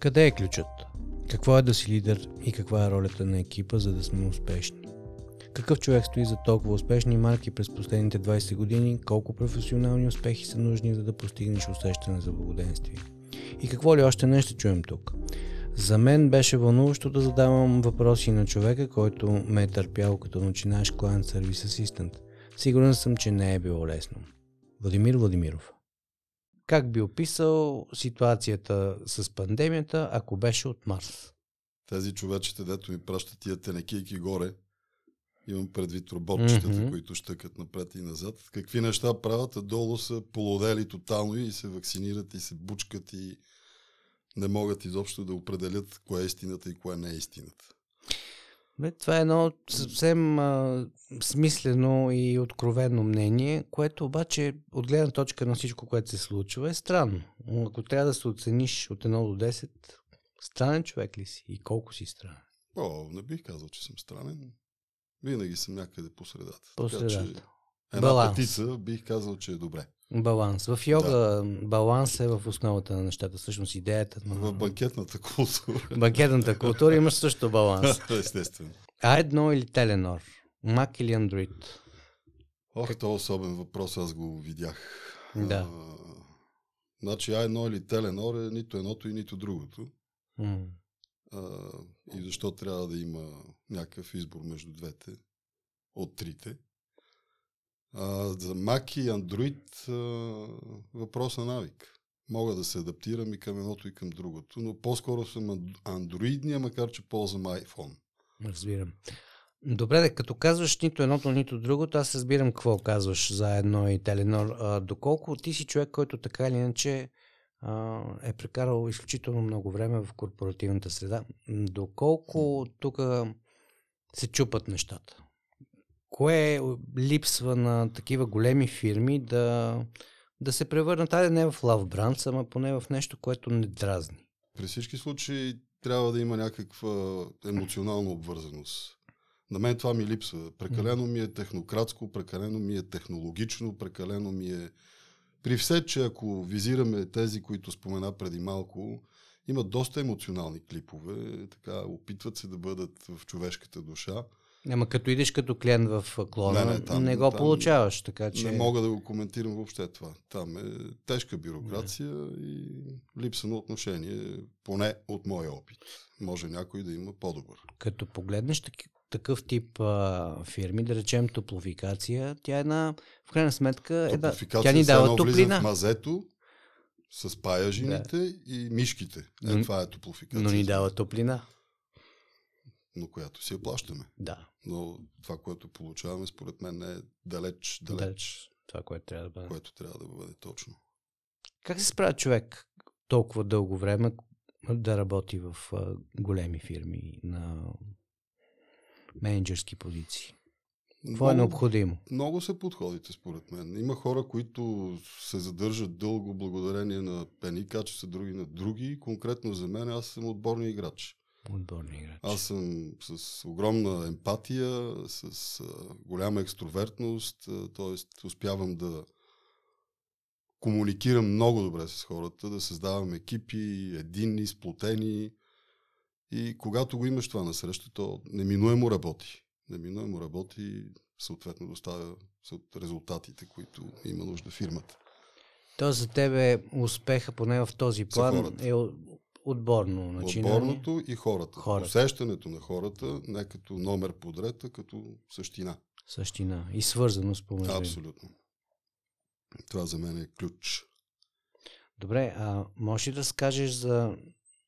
Къде е ключът? Какво е да си лидер и каква е ролята на екипа, за да сме успешни? Какъв човек стои за толкова успешни марки през последните 20 години? Колко професионални успехи са нужни, за да постигнеш усещане за благоденствие? И какво ли още не ще чуем тук? За мен беше вълнуващо да задавам въпроси на човека, който ме е търпял като начинаеш Client Service Assistant. Сигурен съм, че не е било лесно. Владимир Владимиров как би описал ситуацията с пандемията, ако беше от Марс? Тези човечета, дето ми пращат тия тенекийки горе, имам предвид роботчетата, mm-hmm. които щъкат напред и назад. Какви неща правят, а долу са полудели тотално и се вакцинират и се бучкат и не могат изобщо да определят кое е истината и кое не е истината. Бе, това е едно съвсем а, смислено и откровено мнение, което обаче от гледна точка на всичко, което се случва е странно. Ако трябва да се оцениш от 1 до 10, странен човек ли си и колко си странен? О, не бих казал, че съм странен. Винаги съм някъде по средата. По средата. Така, че една Баланс. петица бих казал, че е добре. Баланс. В йога да. баланс е в основата на нещата. Всъщност идеята. В банкетната култура. Банкетната култура имаш също баланс. Естествено. А едно или Теленор? Mac или Android? Ох, това е особен въпрос, аз го видях. Да. А, значи А1 или Теленор е нито едното и нито другото. Mm. А, и защо трябва да има някакъв избор между двете от трите. За Mac и Android въпрос на навик. Мога да се адаптирам и към едното и към другото, но по-скоро съм андроидния, макар че ползвам iPhone. Разбирам. Добре, да, като казваш нито едното, нито другото, аз разбирам какво казваш за едно и Теленор. Доколко ти си човек, който така или иначе а, е прекарал изключително много време в корпоративната среда, доколко тук се чупат нещата? Кое липсва на такива големи фирми да, да се превърнат, айде не в love brand, ама поне в нещо, което не дразни? При всички случаи трябва да има някаква емоционална обвързаност. На мен това ми липсва. Прекалено ми е технократско, прекалено ми е технологично, прекалено ми е... При все, че ако визираме тези, които спомена преди малко, имат доста емоционални клипове, така опитват се да бъдат в човешката душа. Ама като идеш като клиент в клона, не, не, там, не го там, получаваш, така че... Не мога да го коментирам въобще това. Там е тежка бюрокрация не. и липса на отношение, поне от моя опит. Може някой да има по-добър. Като погледнеш таки, такъв тип а, фирми, да речем топлофикация, тя е една, в крайна сметка, е да, тя ни дава топлина. в мазето, с паяжините да. и мишките. Е, но, това е топлофикация. Но ни дава топлина но която си я плащаме. Да. Но това, което получаваме, според мен е далеч, далеч. далеч това, което трябва да бъде. Което трябва да бъде точно. Как се справя човек толкова дълго време да работи в а, големи фирми на менеджерски позиции? Какво много, е необходимо? Много са подходите, според мен. Има хора, които се задържат дълго благодарение на пени качества, други на други. Конкретно за мен, аз съм отборни играч. Отборни играч. Аз съм с огромна емпатия, с а, голяма екстровертност, т.е. успявам да комуникирам много добре с хората, да създавам екипи, единни, сплотени. И когато го имаш това насреща, то неминуемо работи. Неминуемо работи и съответно доставя резултатите, които има нужда фирмата. То за тебе успеха, поне в този план, е Отборно начинание. Отборното и хората. хората. Усещането на хората не като номер подред, а като същина. Същина. И свързано с помежду. Абсолютно. Това за мен е ключ. Добре, а можеш ли да скажеш за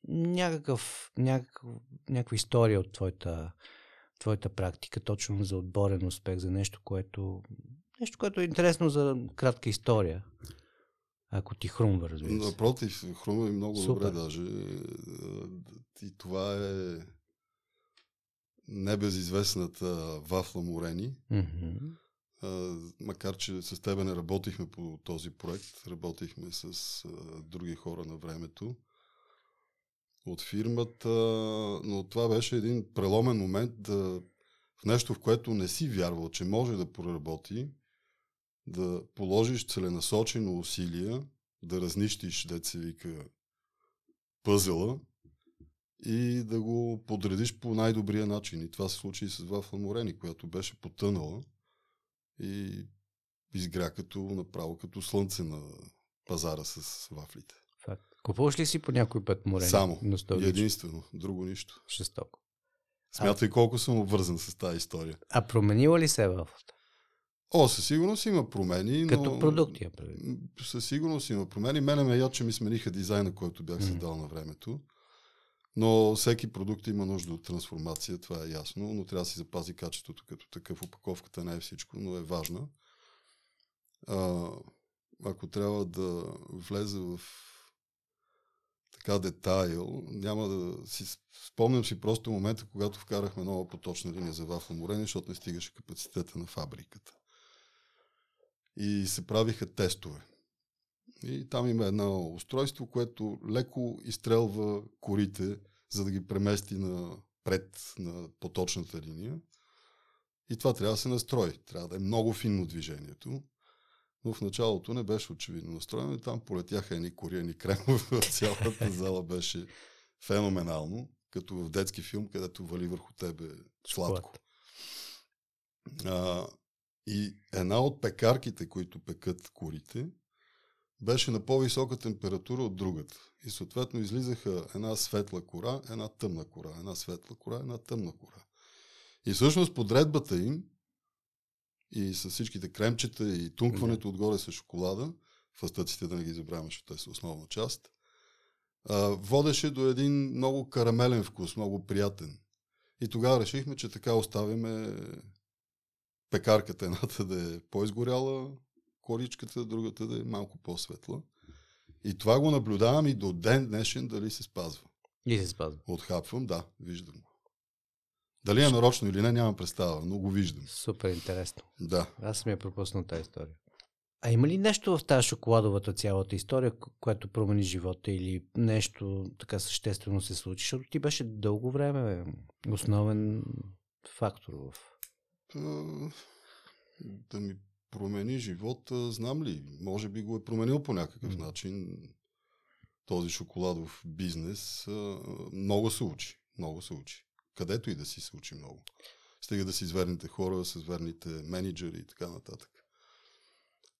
някакъв, някакъв, някаква история от твоята, твоята практика, точно за отборен успех, за нещо, което, нещо, което е интересно за кратка история? Ако ти хрумва, разбира се. Напротив, хрумва и много Супер. добре даже. И това е небезизвестната Вафла Морени. Mm-hmm. макар, че с тебе не работихме по този проект, работихме с а, други хора на времето от фирмата, но това беше един преломен момент да, в нещо, в което не си вярвал, че може да проработи, да положиш целенасочено усилия, да разнищиш, деца вика, пъзела и да го подредиш по най-добрия начин. И това се случи и с Вафла Морени, която беше потънала и изгря като направо като слънце на пазара с вафлите. Факт. Купуваш ли си по някой път морени? Само. Единствено. Друго нищо. Шестоко. Смятай а... колко съм обвързан с тази история. А променила ли се вафлата? О, със сигурност има промени. Като но... продукти, Със сигурност има промени. Мене ме че ми смениха дизайна, който бях създал mm. на времето. Но всеки продукт има нужда от трансформация, това е ясно, но трябва да си запази качеството като такъв. Опаковката не е всичко, но е важна. А, ако трябва да влезе в така детайл, няма да си спомням си просто момента, когато вкарахме нова поточна линия за вафла морени, защото не стигаше капацитета на фабриката. И се правиха тестове. И там има едно устройство, което леко изстрелва корите, за да ги премести на пред на поточната линия. И това трябва да се настрои. Трябва да е много финно движението. Но в началото не беше очевидно настроено там полетяха едни кореени кремове. Цялата зала беше феноменално, като в детски филм, където вали върху тебе сладко. А, и една от пекарките, които пекат корите, беше на по-висока температура от другата. И съответно излизаха една светла кора, една тъмна кора, една светла кора, една тъмна кора. И всъщност подредбата им и с всичките кремчета и тункването да. отгоре с шоколада, фастъците да не ги забравяме, защото те са основна част, водеше до един много карамелен вкус, много приятен. И тогава решихме, че така оставяме пекарката едната да е по-изгоряла, коричката, другата да е малко по-светла. И това го наблюдавам и до ден днешен дали се спазва. И се спазва. Отхапвам, да, виждам го. Дали е нарочно или не, нямам представа, но го виждам. Супер интересно. Да. Аз съм я пропуснал тази история. А има ли нещо в тази шоколадовата цялата история, което промени живота или нещо така съществено се случи? Защото ти беше дълго време основен фактор в... Да ми промени живота, знам ли? Може би го е променил по някакъв начин този шоколадов бизнес. Много се учи. Много се учи. Където и да си се учи много. Стига да си верните хора, с верните менеджери и така нататък.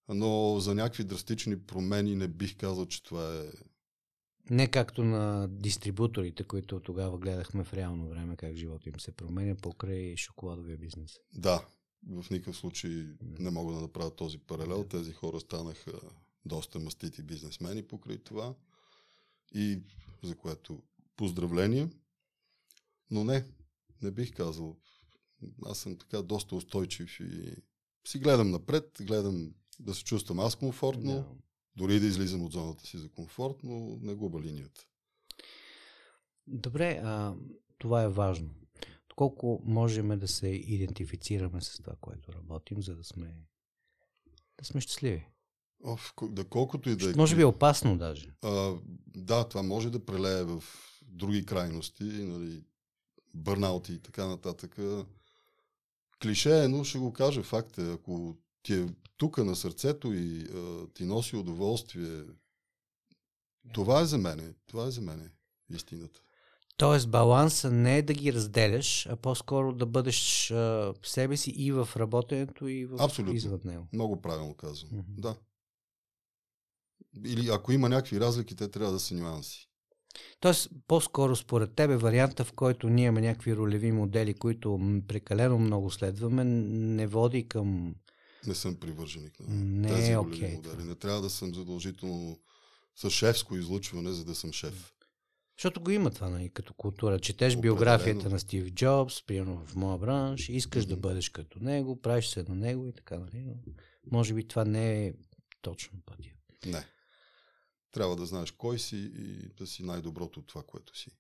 Но за някакви драстични промени не бих казал, че това е не както на дистрибуторите, които тогава гледахме в реално време как живота им се променя покрай шоколадовия бизнес. Да, в никакъв случай не мога да направя този паралел. Тези хора станаха доста мастити бизнесмени покрай това и за което поздравления. Но не, не бих казал. Аз съм така доста устойчив и си гледам напред, гледам да се чувствам аз комфортно, yeah. Дори да излизам от зоната си за комфорт, но не губа линията. Добре, а, това е важно. Колко можем да се идентифицираме с това, което работим, за да сме, да сме щастливи? О, да колкото и да е. Може би е опасно даже. А, да, това може да прелее в други крайности, нали, бърнаути и така нататък. Клише е, но ще го кажа. Факт е, ако ти е тук на сърцето и а, ти носи удоволствие, това е за мене. Това е за мене истината. Тоест баланса не е да ги разделяш, а по-скоро да бъдеш а, себе си и в работенето, и в Абсолютно. извън него. Много правилно казвам. Mm-hmm. Да. Или ако има някакви разлики, те трябва да са нюанси. Тоест, по-скоро според тебе варианта, в който ние имаме някакви ролеви модели, които прекалено много следваме, не води към... Не съм привърженик на не тези е ролеви okay, модели. Не трябва да съм задължително с шефско излучване, за да съм шеф. Защото го има това нали, като култура. Четеш биографията на Стив Джобс, примерно в моя бранш, искаш mm-hmm. да бъдеш като него, правиш се на него и така. Нали? Но може би това не е точно пътя. Не. Трябва да знаеш кой си и да си най-доброто от това, което си.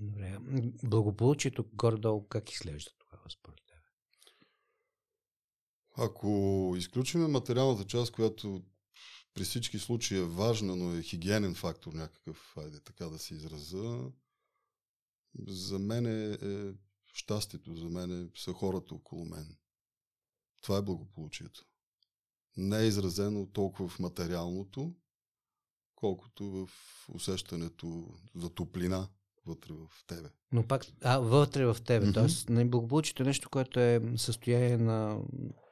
Добре. Благополучието горе-долу как изглежда тогава според? Ако изключим материалната част, която при всички случаи е важна, но е хигиенен фактор някакъв, айде така да се израза, за мен е, е щастието, за мен е, са хората около мен. Това е благополучието. Не е изразено толкова в материалното, колкото в усещането за топлина вътре в тебе. Но пак, а, вътре в тебе. Mm-hmm. Тоест, неблагополучието е нещо, което е състояние на,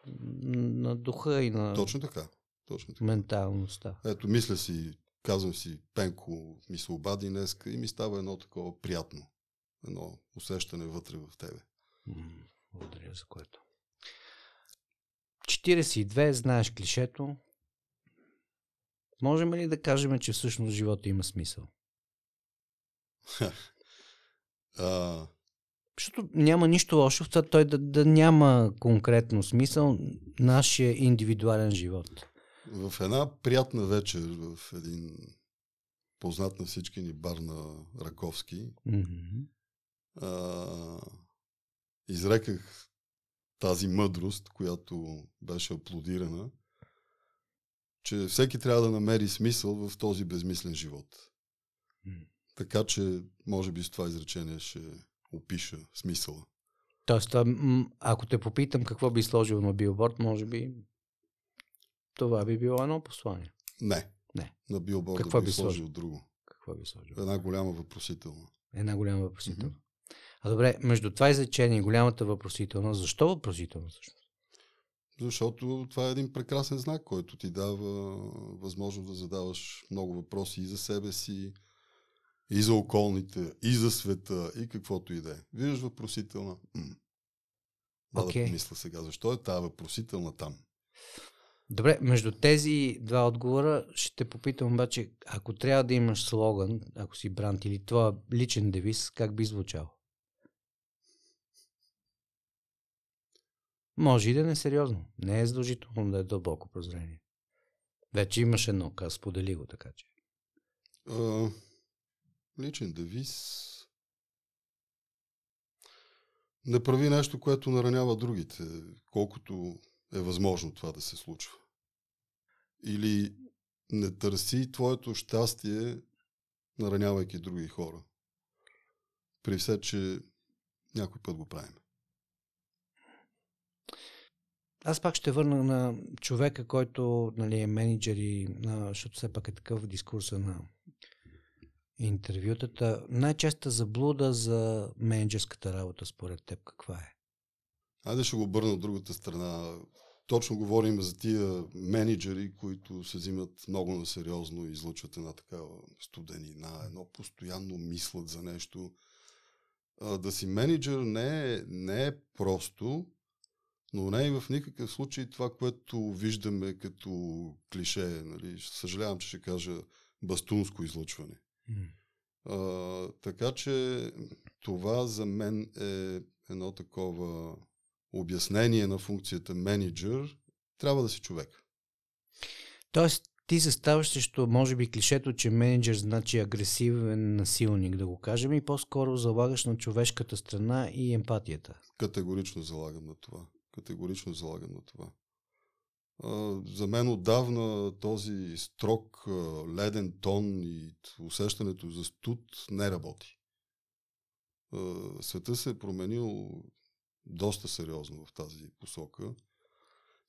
на духа и на Точно така. Точно така. менталността. Ето, мисля си, казвам си, Пенко ми се обади днеска и ми става едно такова приятно. Едно усещане вътре в тебе. Благодаря за което. 42, знаеш клишето. Можем ли да кажем, че всъщност живота има смисъл? А, Защото няма нищо лошо в това той да, да няма конкретно смисъл нашия индивидуален живот. в една приятна вечер в един познат на всички ни бар на Раковски, Мгм. а, изреках тази мъдрост, която беше аплодирана, че всеки трябва да намери смисъл в този безмислен живот. М. Така че, може би с това изречение ще опиша смисъла. Тоест, ако те попитам какво би сложил на билборд, може би това би било едно послание. Не. Не. На билборда Какво би би сложил сложил? друго. Какво би сложил? Една голяма въпросителна. Една голяма въпросителна. А добре, между това изречение и голямата въпросителна, защо въпросителна всъщност? Защото това е един прекрасен знак, който ти дава възможност да задаваш много въпроси и за себе си, и за околните, и за света, и каквото и да е. Виждаш въпросителна. М. Да, Окей. да помисля сега, защо е тази въпросителна там? Добре, между тези два отговора ще те попитам обаче, ако трябва да имаш слоган, ако си бранд или твоя личен девиз, как би звучал? Може и да не е сериозно. Не е задължително да е дълбоко прозрение. Вече имаш едно, аз сподели го така че. А, личен девиз. Не прави нещо, което наранява другите, колкото е възможно това да се случва. Или не търси твоето щастие, наранявайки други хора. При все, че някой път го правим. Аз пак ще върна на човека, който нали, е менеджер и защото все пак е такъв дискурса на интервютата. Най-честа заблуда за менеджерската работа според теб каква е? Айде ще го обърна от другата страна. Точно говорим за тия менеджери, които се взимат много на сериозно и излъчват една такава студенина, едно постоянно мислят за нещо. Да си менеджер не е, не е просто, но не и в никакъв случай това, което виждаме като клише. Нали? Съжалявам, че ще кажа бастунско излъчване. А, така че това за мен е едно такова обяснение на функцията менеджер. Трябва да си човек. Тоест, ти заставаш срещу, може би, клишето, че менеджер значи агресивен насилник, да го кажем, и по-скоро залагаш на човешката страна и емпатията. Категорично залагам на това. Категорично залагам на това. За мен отдавна този строг, леден тон и усещането за студ не работи. Света се е променил доста сериозно в тази посока.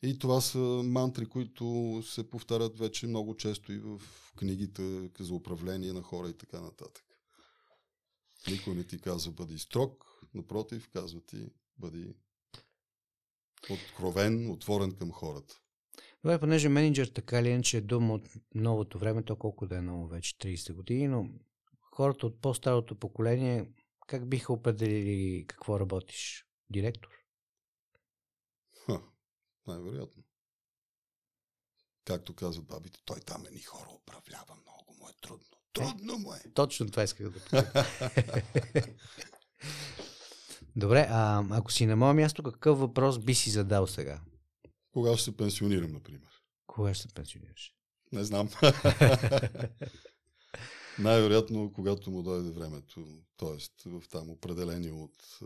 И това са мантри, които се повтарят вече много често и в книгите за управление на хора и така нататък. Никой не ти казва бъди строг, напротив, казва ти бъди откровен, отворен към хората. Добре, понеже менеджер така ли иначе е дума от новото време, то колко да е ново вече, 30 години, но хората от по-старото поколение, как биха определили какво работиш? Директор? Ха, най-вероятно. Както казват бабите, той там едни хора управлява много, му е трудно. Трудно му е. Точно това исках да попитам. Добре, а ако си на мое място, какъв въпрос би си задал сега? Кога ще се пенсионирам, например? Кога ще се пенсионираш? Не знам. Най-вероятно, когато му дойде времето, т.е. в там определение от а,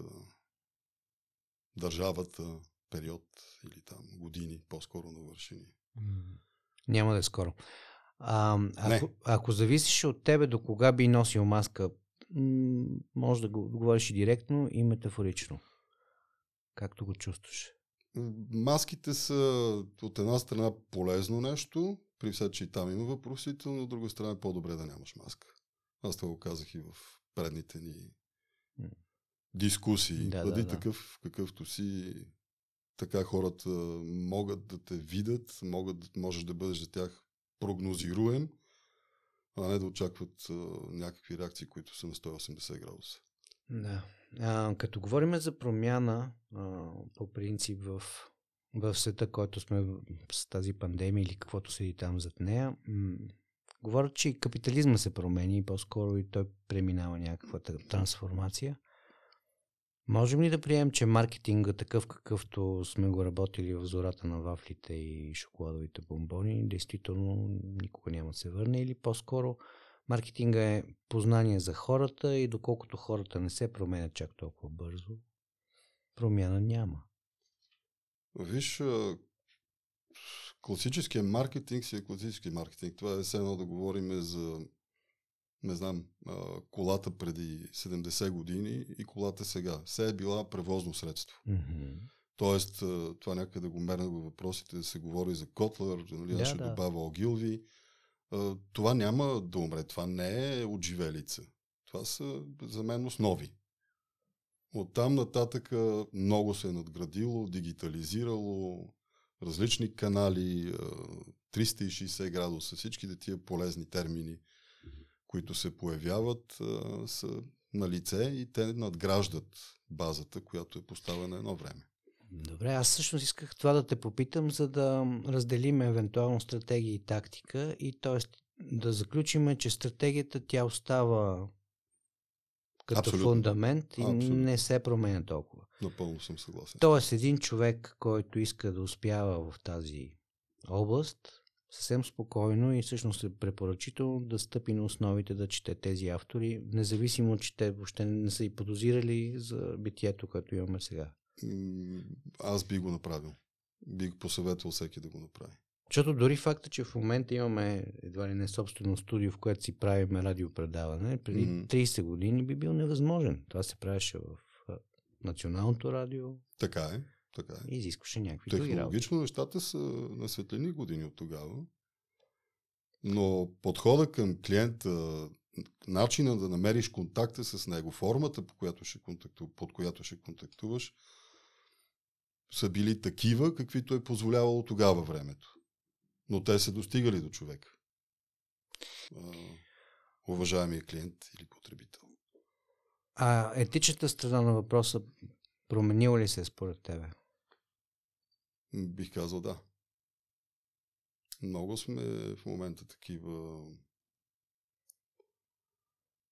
държавата период или там години, по-скоро навършени. Няма да е скоро. А, ако, Не. ако зависеше от тебе до кога би носил маска, може да го говориш и директно и метафорично. Както го чувстваш. Маските са от една страна полезно нещо, При все, че и там има въпросител, но от друга страна е по-добре да нямаш маска. Аз това го казах и в предните ни дискусии. Да, Бъди да, да. такъв, какъвто си. Така хората могат да те видят, могат, можеш да бъдеш за тях прогнозируем, а не да очакват а, някакви реакции, които са на 180 градуса. Да. А, като говорим за промяна, а, по принцип в, в света, който сме с тази пандемия или каквото седи там зад нея, м- говорят, че и капитализма се промени и по-скоро и той преминава някаква трансформация. Можем ли да приемем, че маркетинга такъв какъвто сме го работили в зората на вафлите и шоколадовите бомбони, действително никога няма да се върне или по-скоро маркетинга е познание за хората и доколкото хората не се променят чак толкова бързо, промяна няма. Виж, класическия маркетинг си е класически маркетинг. Това е все едно да говорим за, не знам, колата преди 70 години и колата сега. Все е била превозно средство. Мгм. Тоест, това някъде го мерна във въпросите да се говори за Котлер, нали, Да, аз ще да. добавя Огилви. Това няма да умре. Това не е отживелица. Това са за мен основи. Оттам нататък а, много се е надградило, дигитализирало, различни канали, а, 360 градуса, всичките тия полезни термини, които се появяват, са на лице и те надграждат базата, която е поставена едно време. Добре, аз всъщност исках това да те попитам, за да разделим евентуално стратегия и тактика и т.е. да заключим, че стратегията тя остава като Абсолютно. фундамент и Абсолютно. не се променя толкова. Напълно съм съгласен. Тоест, един човек, който иска да успява в тази област, съвсем спокойно и всъщност е препоръчително да стъпи на основите да чете тези автори, независимо, че те въобще не са и подозирали за битието, което имаме сега. Аз би го направил. Би посъветвал всеки да го направи. Защото дори факта, че в момента имаме едва ли не собствено студио, в което си правим радиопредаване, преди Мгм. 30 години би бил невъзможен. Това се правеше в националното радио Така е. Така е. изискваше някакви други. Технологично нещата са на светлини години от тогава. Но подхода към клиента, начина да намериш контакта с него, формата, по която ще контакту, под която ще контактуваш, са били такива, каквито е позволявало тогава времето. Но те са достигали до човек. Уважаемия клиент или потребител. А етичната страна на въпроса променила ли се според тебе? Бих казал да. Много сме в момента такива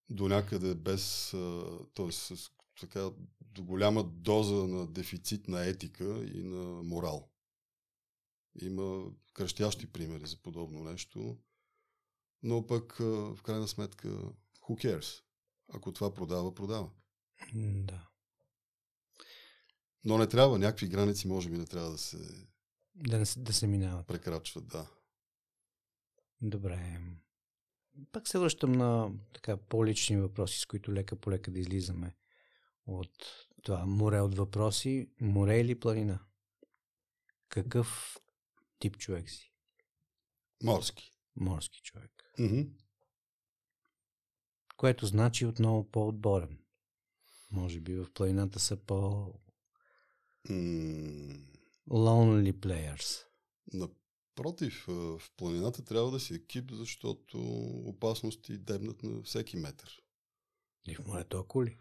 до някъде без, т.е. така до голяма доза на дефицит на етика и на морал. Има кръщящи примери за подобно нещо, но пък в крайна сметка who cares? Ако това продава, продава. Да. Но не трябва, някакви граници може би не трябва да се Да, не, да се минават. прекрачват, да. Добре. Пак се връщам на така по-лични въпроси, с които лека по лека да излизаме от това море от въпроси. Море или планина? Какъв тип човек си? Морски. Морски човек. Мгм. Което значи отново по-отборен. Може би в планината са по М, lonely players. Напротив, в планината трябва да си екип, защото опасности дебнат на всеки метър. И в морето акули.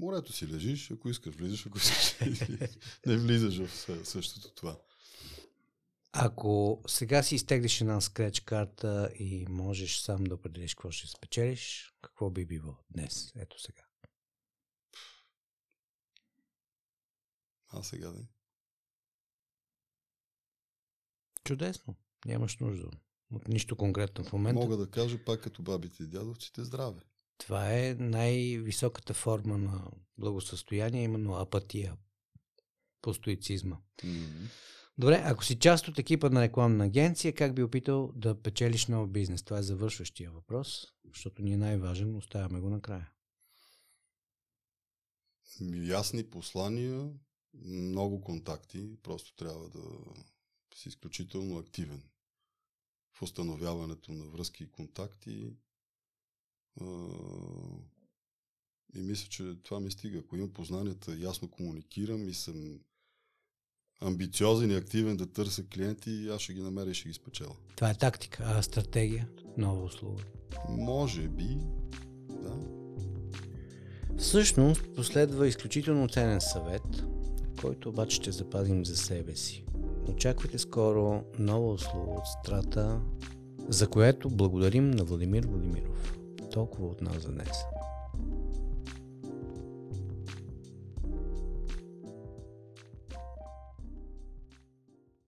Морето си лежиш, ако искаш влизаш, ако искаш не влизаш в съ- същото това. Ако сега си изтеглиш една скреч карта и можеш сам да определиш какво ще спечелиш, какво би било днес? Ето сега. А сега да. Чудесно. Нямаш нужда от нищо конкретно в момента. Мога да кажа пак като бабите и дядовците здраве. Това е най-високата форма на благосъстояние, именно апатия по стоицизма. М. Добре, ако си част от екипа на рекламна агенция, как би опитал да печелиш нов бизнес? Това е завършващия въпрос, защото ни е най-важен, оставяме го накрая. Ясни послания, много контакти, просто трябва да си изключително активен в установяването на връзки и контакти. И мисля, че това ми стига. Ако имам познанията, ясно комуникирам и съм амбициозен и активен да търся клиенти, аз ще ги намеря и ще ги спечеля. Това е тактика, а стратегия? Нова услуга? Може би, да. Всъщност последва изключително ценен съвет, който обаче ще запазим за себе си. Очаквайте скоро нова услуга от страта, за което благодарим на Владимир Владимиров. Толкова от нас за днес.